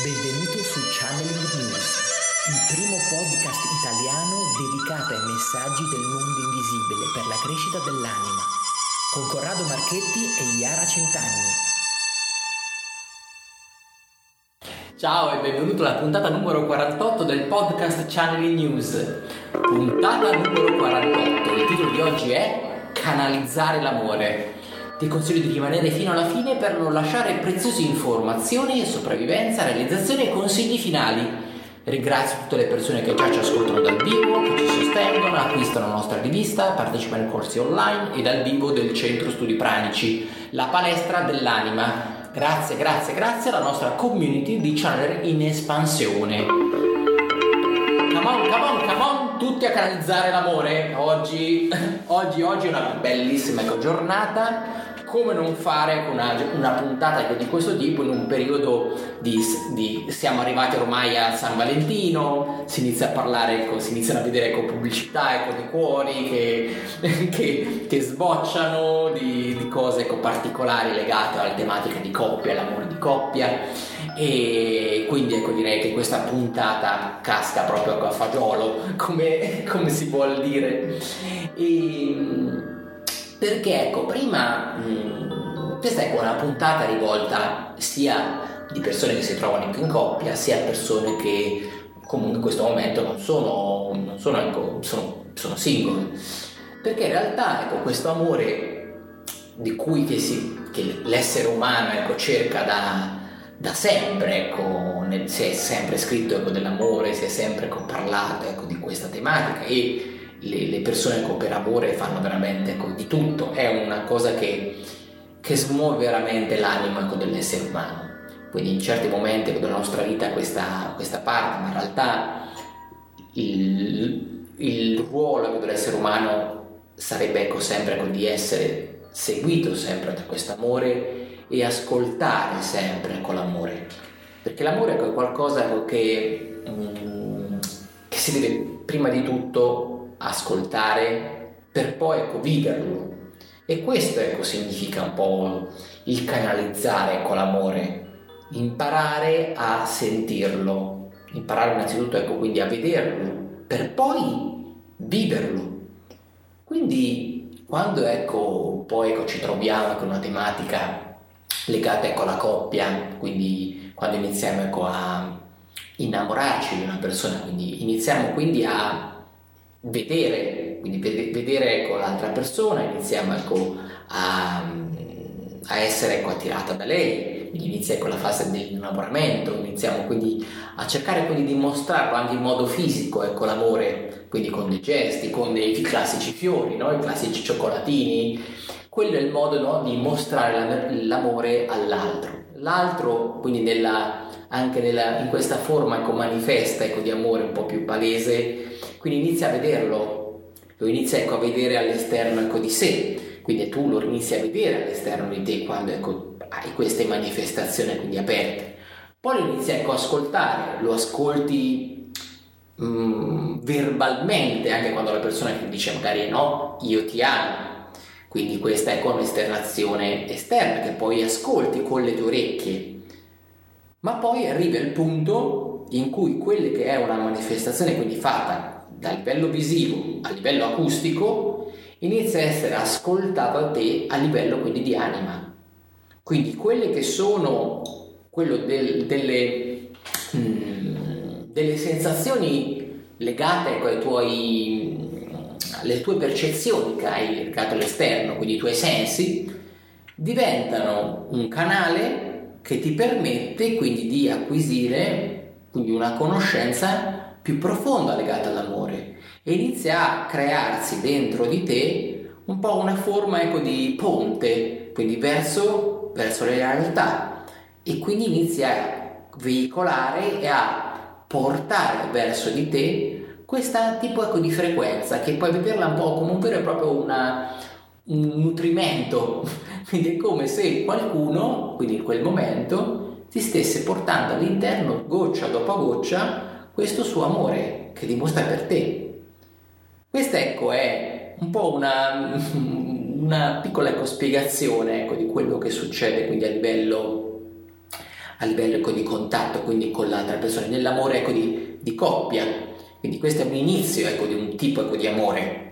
Benvenuto su Channeling News, il primo podcast italiano dedicato ai messaggi del mondo invisibile per la crescita dell'anima, con Corrado Marchetti e Iara Centanni. Ciao e benvenuto alla puntata numero 48 del podcast Channeling News. Puntata numero 48. Il titolo di oggi è Canalizzare l'amore. Ti consiglio di rimanere fino alla fine per non lasciare preziose informazioni, sopravvivenza, realizzazione e consigli finali. Ringrazio tutte le persone che già ci ascoltano dal vivo, che ci sostengono, acquistano la nostra rivista, partecipano ai corsi online e dal vivo del Centro Studi Pranici, la palestra dell'anima. Grazie, grazie, grazie alla nostra community di channel in espansione. Come on, come on, come on, tutti a canalizzare l'amore. Oggi, oggi, oggi è una bellissima giornata come non fare una, una puntata di questo tipo in un periodo di, di, siamo arrivati ormai a San Valentino, si inizia a parlare, ecco, si iniziano a vedere ecco, pubblicità ecco, di cuori che, che, che sbocciano di, di cose ecco, particolari legate alla tematica di coppia, all'amore di coppia. E quindi ecco direi che questa puntata casca proprio a fagiolo come, come si vuol dire. E, perché ecco prima mh, mm, questa è una puntata rivolta sia di persone che si trovano in coppia sia a persone che comunque in questo momento non sono, non sono, ecco, sono, sono single perché in realtà ecco, questo amore di cui che si, che l'essere umano ecco, cerca da, da sempre, ecco, nel, si è sempre scritto ecco, dell'amore, si è sempre ecco, parlato ecco, di questa tematica e le, le persone con per amore fanno veramente ecco, di tutto, è una cosa che, che smuove veramente l'anima ecco, dell'essere umano. Quindi in certi momenti della nostra vita questa, questa parte, ma in realtà il, il ruolo dell'essere umano sarebbe ecco, sempre ecco, di essere seguito sempre da questo amore e ascoltare sempre con l'amore. Perché l'amore ecco, è qualcosa ecco, che, che si deve prima di tutto ascoltare per poi ecco, viverlo. E questo ecco, significa un po' il canalizzare ecco, l'amore, imparare a sentirlo, imparare innanzitutto ecco, quindi a vederlo, per poi viverlo. Quindi quando ecco, poi ecco, ci troviamo con una tematica legata ecco, alla coppia, quindi quando iniziamo ecco, a innamorarci di una persona, quindi iniziamo quindi a vedere, quindi vedere ecco, l'altra persona, iniziamo ecco, a, a, essere ecco, attirata da lei, quindi inizia ecco, la fase dell'innamoramento, iniziamo quindi a cercare quindi di mostrarlo anche in modo fisico, ecco, l'amore, quindi con dei gesti, con dei classici fiori, no? i classici cioccolatini, quello è il modo no, di mostrare l'amore all'altro. L'altro, quindi nella, anche nella, in questa forma ecco, manifesta ecco, di amore un po' più palese, quindi inizia a vederlo, lo inizia ecco, a vedere all'esterno ecco, di sé, quindi tu lo inizi a vedere all'esterno di te quando ecco, hai queste manifestazioni quindi aperte. Poi lo inizi ecco, a ascoltare, lo ascolti mm, verbalmente, anche quando la persona ti dice magari no, io ti amo. Quindi questa è un'esternazione esterna che poi ascolti con le tue orecchie. Ma poi arriva il punto in cui quella che è una manifestazione quindi fatta dal livello visivo a livello acustico inizia a essere ascoltata da te a livello quindi di anima. Quindi quelle che sono quello del, delle, mm, delle sensazioni legate ai tuoi, alle tue percezioni che hai legate all'esterno, quindi i tuoi sensi, diventano un canale che ti permette quindi di acquisire quindi una conoscenza più profonda legata all'amore e inizia a crearsi dentro di te un po' una forma ecco, di ponte, quindi verso, verso le realtà e quindi inizia a veicolare e a portare verso di te questa tipo ecco, di frequenza che puoi vederla un po' come un vero e proprio una, un nutrimento, quindi è come se qualcuno, quindi in quel momento, ti stesse portando all'interno goccia dopo goccia questo suo amore che dimostra per te. Questa ecco è un po' una, una piccola ecco, spiegazione ecco, di quello che succede quindi a livello, a livello ecco, di contatto, quindi con l'altra persona, nell'amore ecco, di, di coppia. Quindi questo è un inizio ecco, di un tipo ecco, di amore.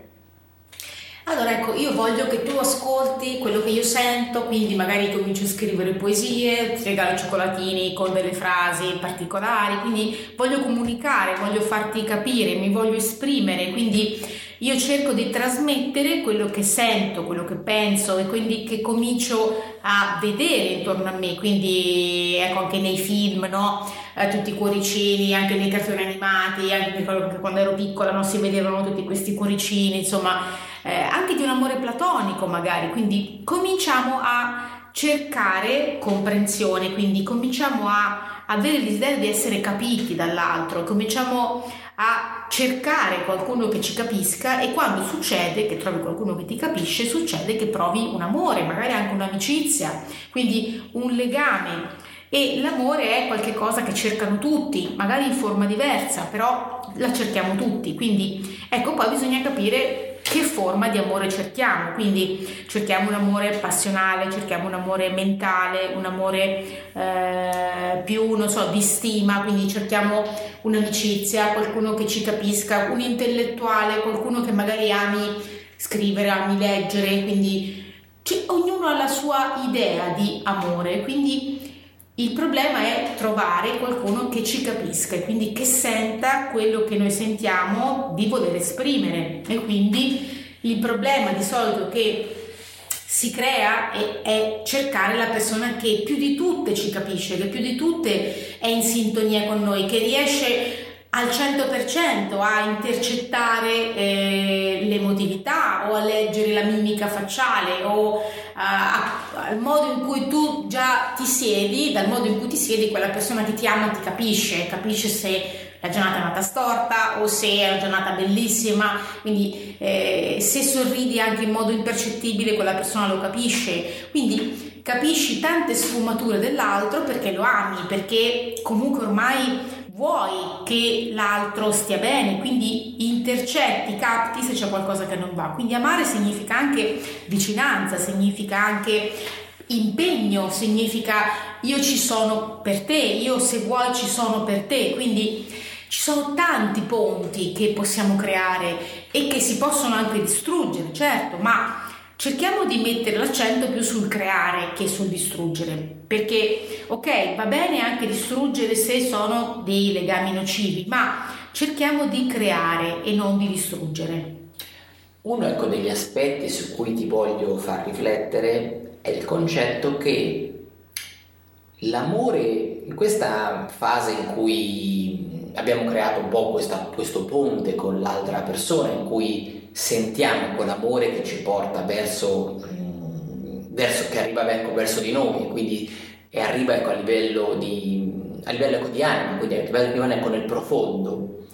Allora ecco, io voglio che tu ascolti quello che io sento, quindi magari comincio a scrivere poesie, ti regalo cioccolatini con delle frasi particolari, quindi voglio comunicare, voglio farti capire, mi voglio esprimere, quindi io cerco di trasmettere quello che sento, quello che penso e quindi che comincio a vedere intorno a me, quindi ecco anche nei film, no? Eh, tutti i cuoricini, anche nei cartoni animati, anche quando ero piccola no? si vedevano tutti questi cuoricini, insomma eh, anche di un amore platonico magari, quindi cominciamo a cercare comprensione, quindi cominciamo a avere il desiderio di essere capiti dall'altro, cominciamo a cercare qualcuno che ci capisca e quando succede che trovi qualcuno che ti capisce, succede che provi un amore, magari anche un'amicizia, quindi un legame. E l'amore è qualcosa che cercano tutti, magari in forma diversa, però la cerchiamo tutti. Quindi ecco, poi bisogna capire che forma di amore cerchiamo. Quindi cerchiamo un amore passionale, cerchiamo un amore mentale, un amore eh, più, non so, di stima, quindi cerchiamo un'amicizia, qualcuno che ci capisca, un intellettuale, qualcuno che magari ami scrivere, ami leggere, quindi ognuno ha la sua idea di amore, quindi il problema è trovare qualcuno che ci capisca e quindi che senta quello che noi sentiamo di voler esprimere. E quindi il problema di solito che si crea è, è, cercare la persona che più di tutte ci capisce, che più di tutte è in sintonia con noi, che riesce al 100% a intercettare eh, l'emotività o a leggere la mimica facciale o al modo in cui tu già ti siedi, dal modo in cui ti siedi quella persona che ti ama ti capisce, capisce se la giornata è andata storta o se è una giornata bellissima, quindi eh, se sorridi anche in modo impercettibile quella persona lo capisce, quindi capisci tante sfumature dell'altro perché lo ami, perché comunque ormai vuoi che l'altro stia bene, quindi intercetti, capti se c'è qualcosa che non va. Quindi amare significa anche vicinanza, significa anche impegno, significa io ci sono per te, io se vuoi ci sono per te, quindi ci sono tanti ponti che possiamo creare e che si possono anche distruggere, certo, ma cerchiamo di mettere l'accento più sul creare che sul distruggere, perché ok, va bene anche distruggere se sono dei legami nocivi, ma cerchiamo di creare e non di distruggere. Uno ecco, degli aspetti su cui ti voglio far riflettere è il concetto che l'amore, in questa fase in cui abbiamo creato un po' questa, questo ponte con l'altra persona, in cui sentiamo quell'amore che ci porta verso, mm, verso che arriva ecco, verso di noi, quindi e arriva ecco, a livello di, a livello ecco, di anima, quindi a livello di anima ecco, nel profondo.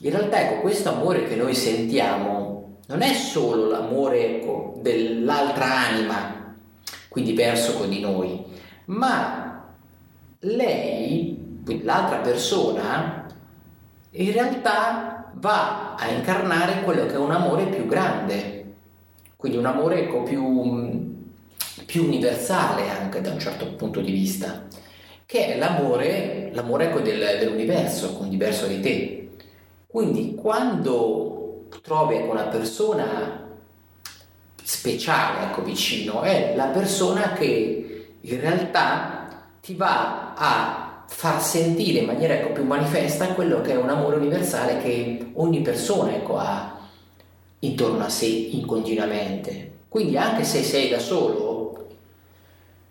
In realtà ecco, questo amore che noi sentiamo non è solo l'amore ecco, dell'altra anima, quindi verso ecco, di noi, ma lei, l'altra persona, in realtà va a incarnare quello che è un amore più grande, quindi un amore ecco, più, più universale anche da un certo punto di vista, che è l'amore, l'amore ecco, del, dell'universo, con diverso di te. Quindi quando trovi ecco, una persona speciale ecco, vicino, è la persona che in realtà ti va a far sentire in maniera ecco, più manifesta quello che è un amore universale che ogni persona ecco, ha intorno a sé in continuamente. Quindi anche se sei da solo,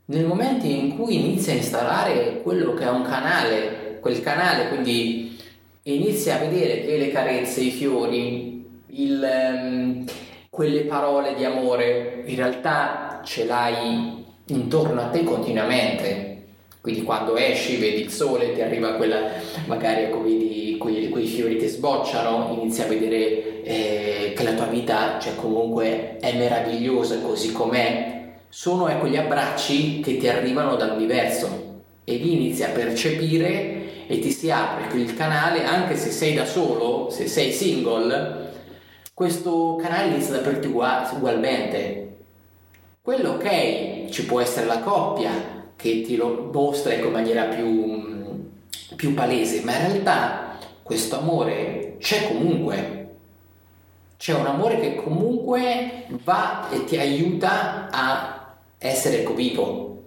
nel momento in cui inizi a installare quello che è un canale, quel canale, quindi inizi a vedere che le carezze, i fiori, il, um, quelle parole di amore, in realtà ce l'hai intorno a te continuamente quindi quando esci, vedi il sole, ti arriva quella, magari ecco, vedi quei, quei fiori che sbocciano, inizi a vedere eh, che la tua vita cioè, comunque è meravigliosa così com'è, sono ecco, gli abbracci che ti arrivano dall'universo e lì inizi a percepire e ti si apre il canale, anche se sei da solo, se sei single, questo canale inizia ad aprirti ugualmente. Quello ok, ci può essere la coppia, che ti lo mostra in maniera più, più palese, ma in realtà questo amore c'è comunque. C'è un amore che comunque va e ti aiuta a essere ecco vivo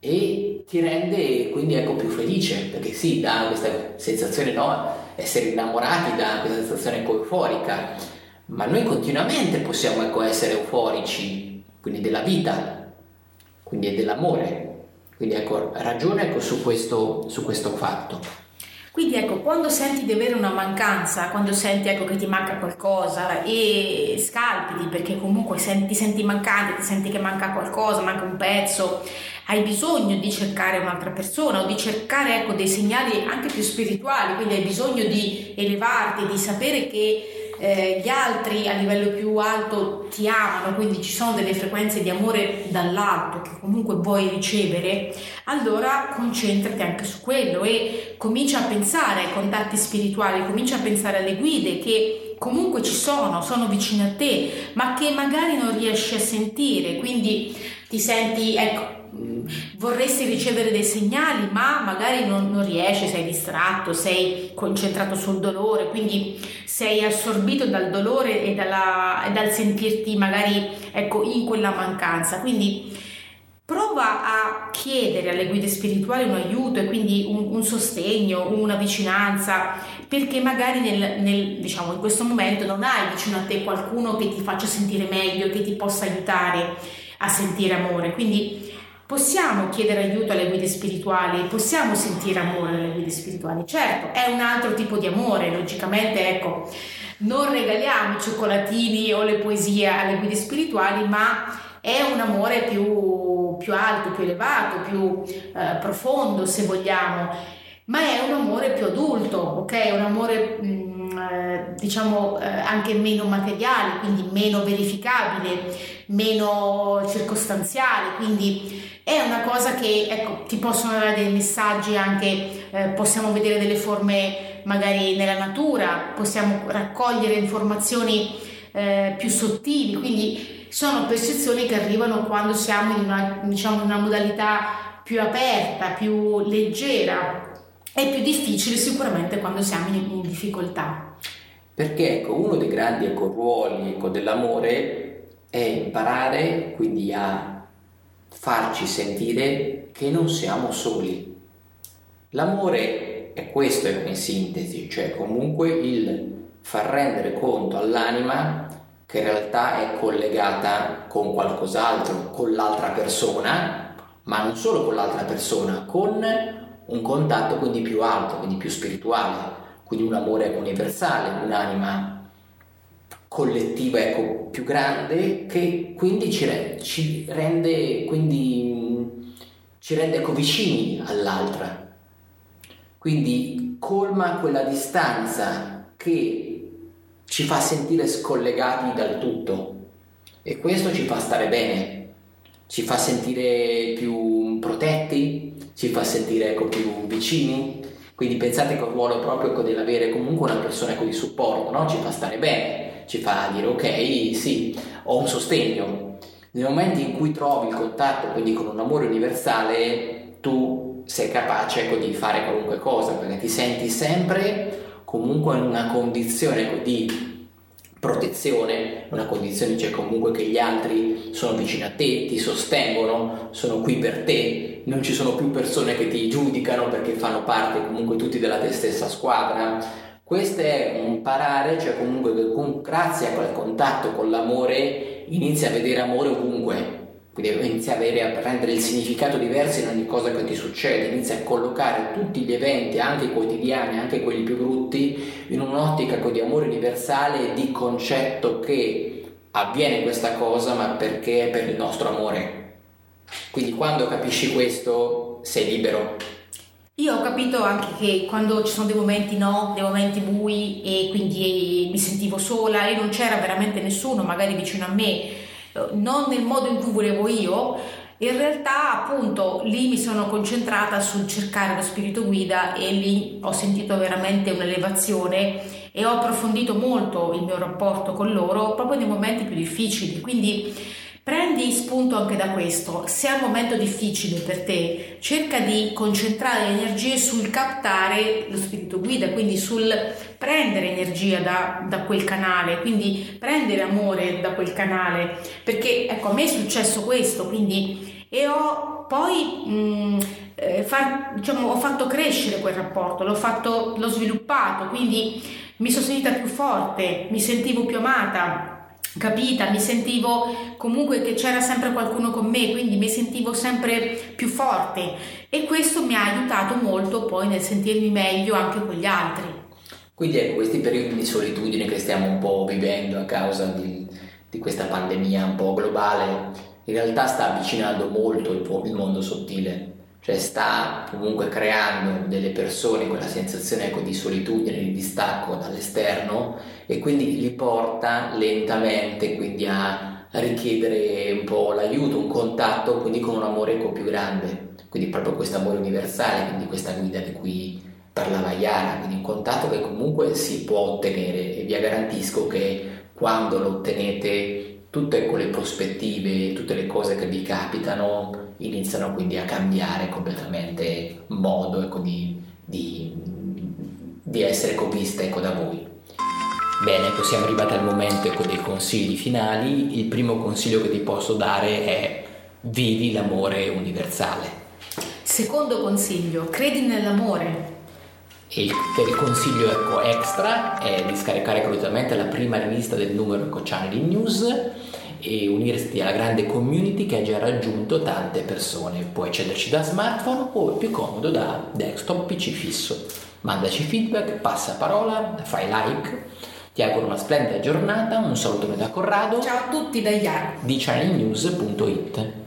e ti rende quindi ecco più felice perché sì, dà questa sensazione no, essere innamorati dà questa sensazione ecco, euforica ma noi continuamente possiamo ecco, essere euforici quindi della vita quindi dell'amore quindi ecco, ragione ecco, su, questo, su questo fatto. Quindi ecco, quando senti di avere una mancanza, quando senti ecco, che ti manca qualcosa e scalpiti perché comunque senti, ti senti mancante, ti senti che manca qualcosa, manca un pezzo, hai bisogno di cercare un'altra persona o di cercare ecco, dei segnali anche più spirituali, quindi hai bisogno di elevarti, di sapere che eh, gli altri a livello più alto ti amano, quindi ci sono delle frequenze di amore dall'alto che comunque vuoi ricevere, allora concentrati anche su quello e comincia a pensare ai contatti spirituali, comincia a pensare alle guide che comunque ci sono, sono vicine a te, ma che magari non riesci a sentire, quindi ti senti, ecco, vorresti ricevere dei segnali, ma magari non, non, riesci, sei distratto, sei concentrato sul dolore, quindi sei assorbito dal dolore e, dalla, e dal sentirti magari ecco, in quella mancanza. Quindi prova a chiedere alle guide spirituali un aiuto e quindi un, un sostegno, una vicinanza, perché magari nel, nel, diciamo, in questo momento non hai vicino a te qualcuno che ti faccia sentire meglio, che ti possa aiutare a sentire amore. Quindi Possiamo chiedere aiuto alle guide spirituali, possiamo sentire amore dalle guide spirituali. Certo, è un altro tipo di amore, logicamente, ecco, non regaliamo i cioccolatini o le poesie alle guide spirituali, ma è un amore più, più alto, più elevato, più eh, profondo, se vogliamo, ma è un amore più adulto, ok? È un amore... Mh, mm, eh, diciamo eh, anche meno materiale, quindi meno verificabile, meno circostanziale, quindi è una cosa che ecco, ti possono dare dei messaggi anche, eh, possiamo vedere delle forme magari nella natura, possiamo raccogliere informazioni eh, più sottili, quindi sono percezioni che arrivano quando siamo in una, diciamo, in una modalità più aperta, più leggera. È più difficile sicuramente quando siamo in, in difficoltà. Perché ecco, uno dei grandi ecco, ruoli ecco, dell'amore è imparare quindi a farci sentire che non siamo soli. L'amore è questo in sintesi, cioè comunque il far rendere conto all'anima che in realtà è collegata con qualcos'altro, con l'altra persona, ma non solo con l'altra persona, con un contatto quindi più alto, quindi più spirituale, quindi un amore universale, un'anima collettiva ecco, più grande che quindi ci, ci rende, quindi, ci rende ecco, vicini all'altra. Quindi colma quella distanza che ci fa sentire scollegati dal tutto e questo ci fa stare bene, ci fa sentire più protetti, ci fa sentire ecco, più vicini. Quindi pensate che il ruolo proprio ecco, dell'avere comunque una persona ecco, di supporto no? ci fa stare bene ci fa dire ok, sì, ho un sostegno. Nel momento in cui trovi il contatto, quindi con un amore universale, tu sei capace ecco, di fare qualunque cosa, perché ti senti sempre comunque in una condizione ecco, di protezione, una condizione cioè comunque che gli altri sono vicini a te, ti sostengono, sono qui per te, non ci sono più persone che ti giudicano perché fanno parte comunque tutti della te stessa squadra, questo è imparare, cioè comunque grazie a quel contatto con l'amore inizi a vedere amore ovunque, quindi inizi a, avere, a prendere il significato diverso in ogni cosa che ti succede, inizi a collocare tutti gli eventi, anche i quotidiani, anche quelli più brutti, in un'ottica di amore universale e di concetto che avviene questa cosa ma perché è per il nostro amore. Quindi quando capisci questo sei libero io ho capito anche che quando ci sono dei momenti no, dei momenti bui e quindi mi sentivo sola e non c'era veramente nessuno magari vicino a me, non nel modo in cui volevo io, in realtà appunto lì mi sono concentrata sul cercare lo spirito guida e lì ho sentito veramente un'elevazione e ho approfondito molto il mio rapporto con loro proprio nei momenti più difficili. Quindi prendi spunto anche da questo. Se è un momento difficile per te, cerca di concentrare le energie sul captare lo spirito guida, quindi sul prendere energia da, da quel canale, quindi prendere amore da quel canale. Perché ecco, a me è successo questo, quindi e ho poi mh, eh, far, diciamo, ho fatto crescere quel rapporto, l'ho, fatto, l'ho sviluppato, quindi mi sono sentita più forte, mi sentivo più amata, capita, mi sentivo comunque che c'era sempre qualcuno con me, quindi mi sentivo sempre più forte e questo mi ha aiutato molto poi nel sentirmi meglio anche con gli altri. Quindi ecco, questi periodi di solitudine che stiamo un po' vivendo a causa di, di questa pandemia un po' globale, in realtà sta avvicinando molto il, il mondo sottile cioè sta comunque creando delle persone quella sensazione ecco, di solitudine, di distacco dall'esterno e quindi li porta lentamente quindi a, richiedere un po' l'aiuto, un contatto quindi con un amore ecco, più grande, quindi proprio questo amore universale, quindi questa guida di cui parlava Iara, quindi un contatto che comunque si può ottenere e vi garantisco che quando lo ottenete tutte quelle prospettive, tutte le cose che vi capitano iniziano quindi a cambiare completamente modo ecco, di, di, di, essere viste ecco, da voi. Bene, ecco, siamo arrivati al momento ecco, dei consigli finali. Il primo consiglio che ti posso dare è vivi l'amore universale. Secondo consiglio, credi nell'amore. E il, il consiglio ecco, extra è di scaricare gratuitamente la prima rivista del numero ecco, Channel News e unirti alla grande community che ha già raggiunto tante persone. Puoi accederci da smartphone o più comodo da desktop PC fisso. Mandaci feedback, passa parola, fai like. Ti auguro una splendida giornata, un saluto da Corrado. Ciao a tutti da Iara di channelnews.it.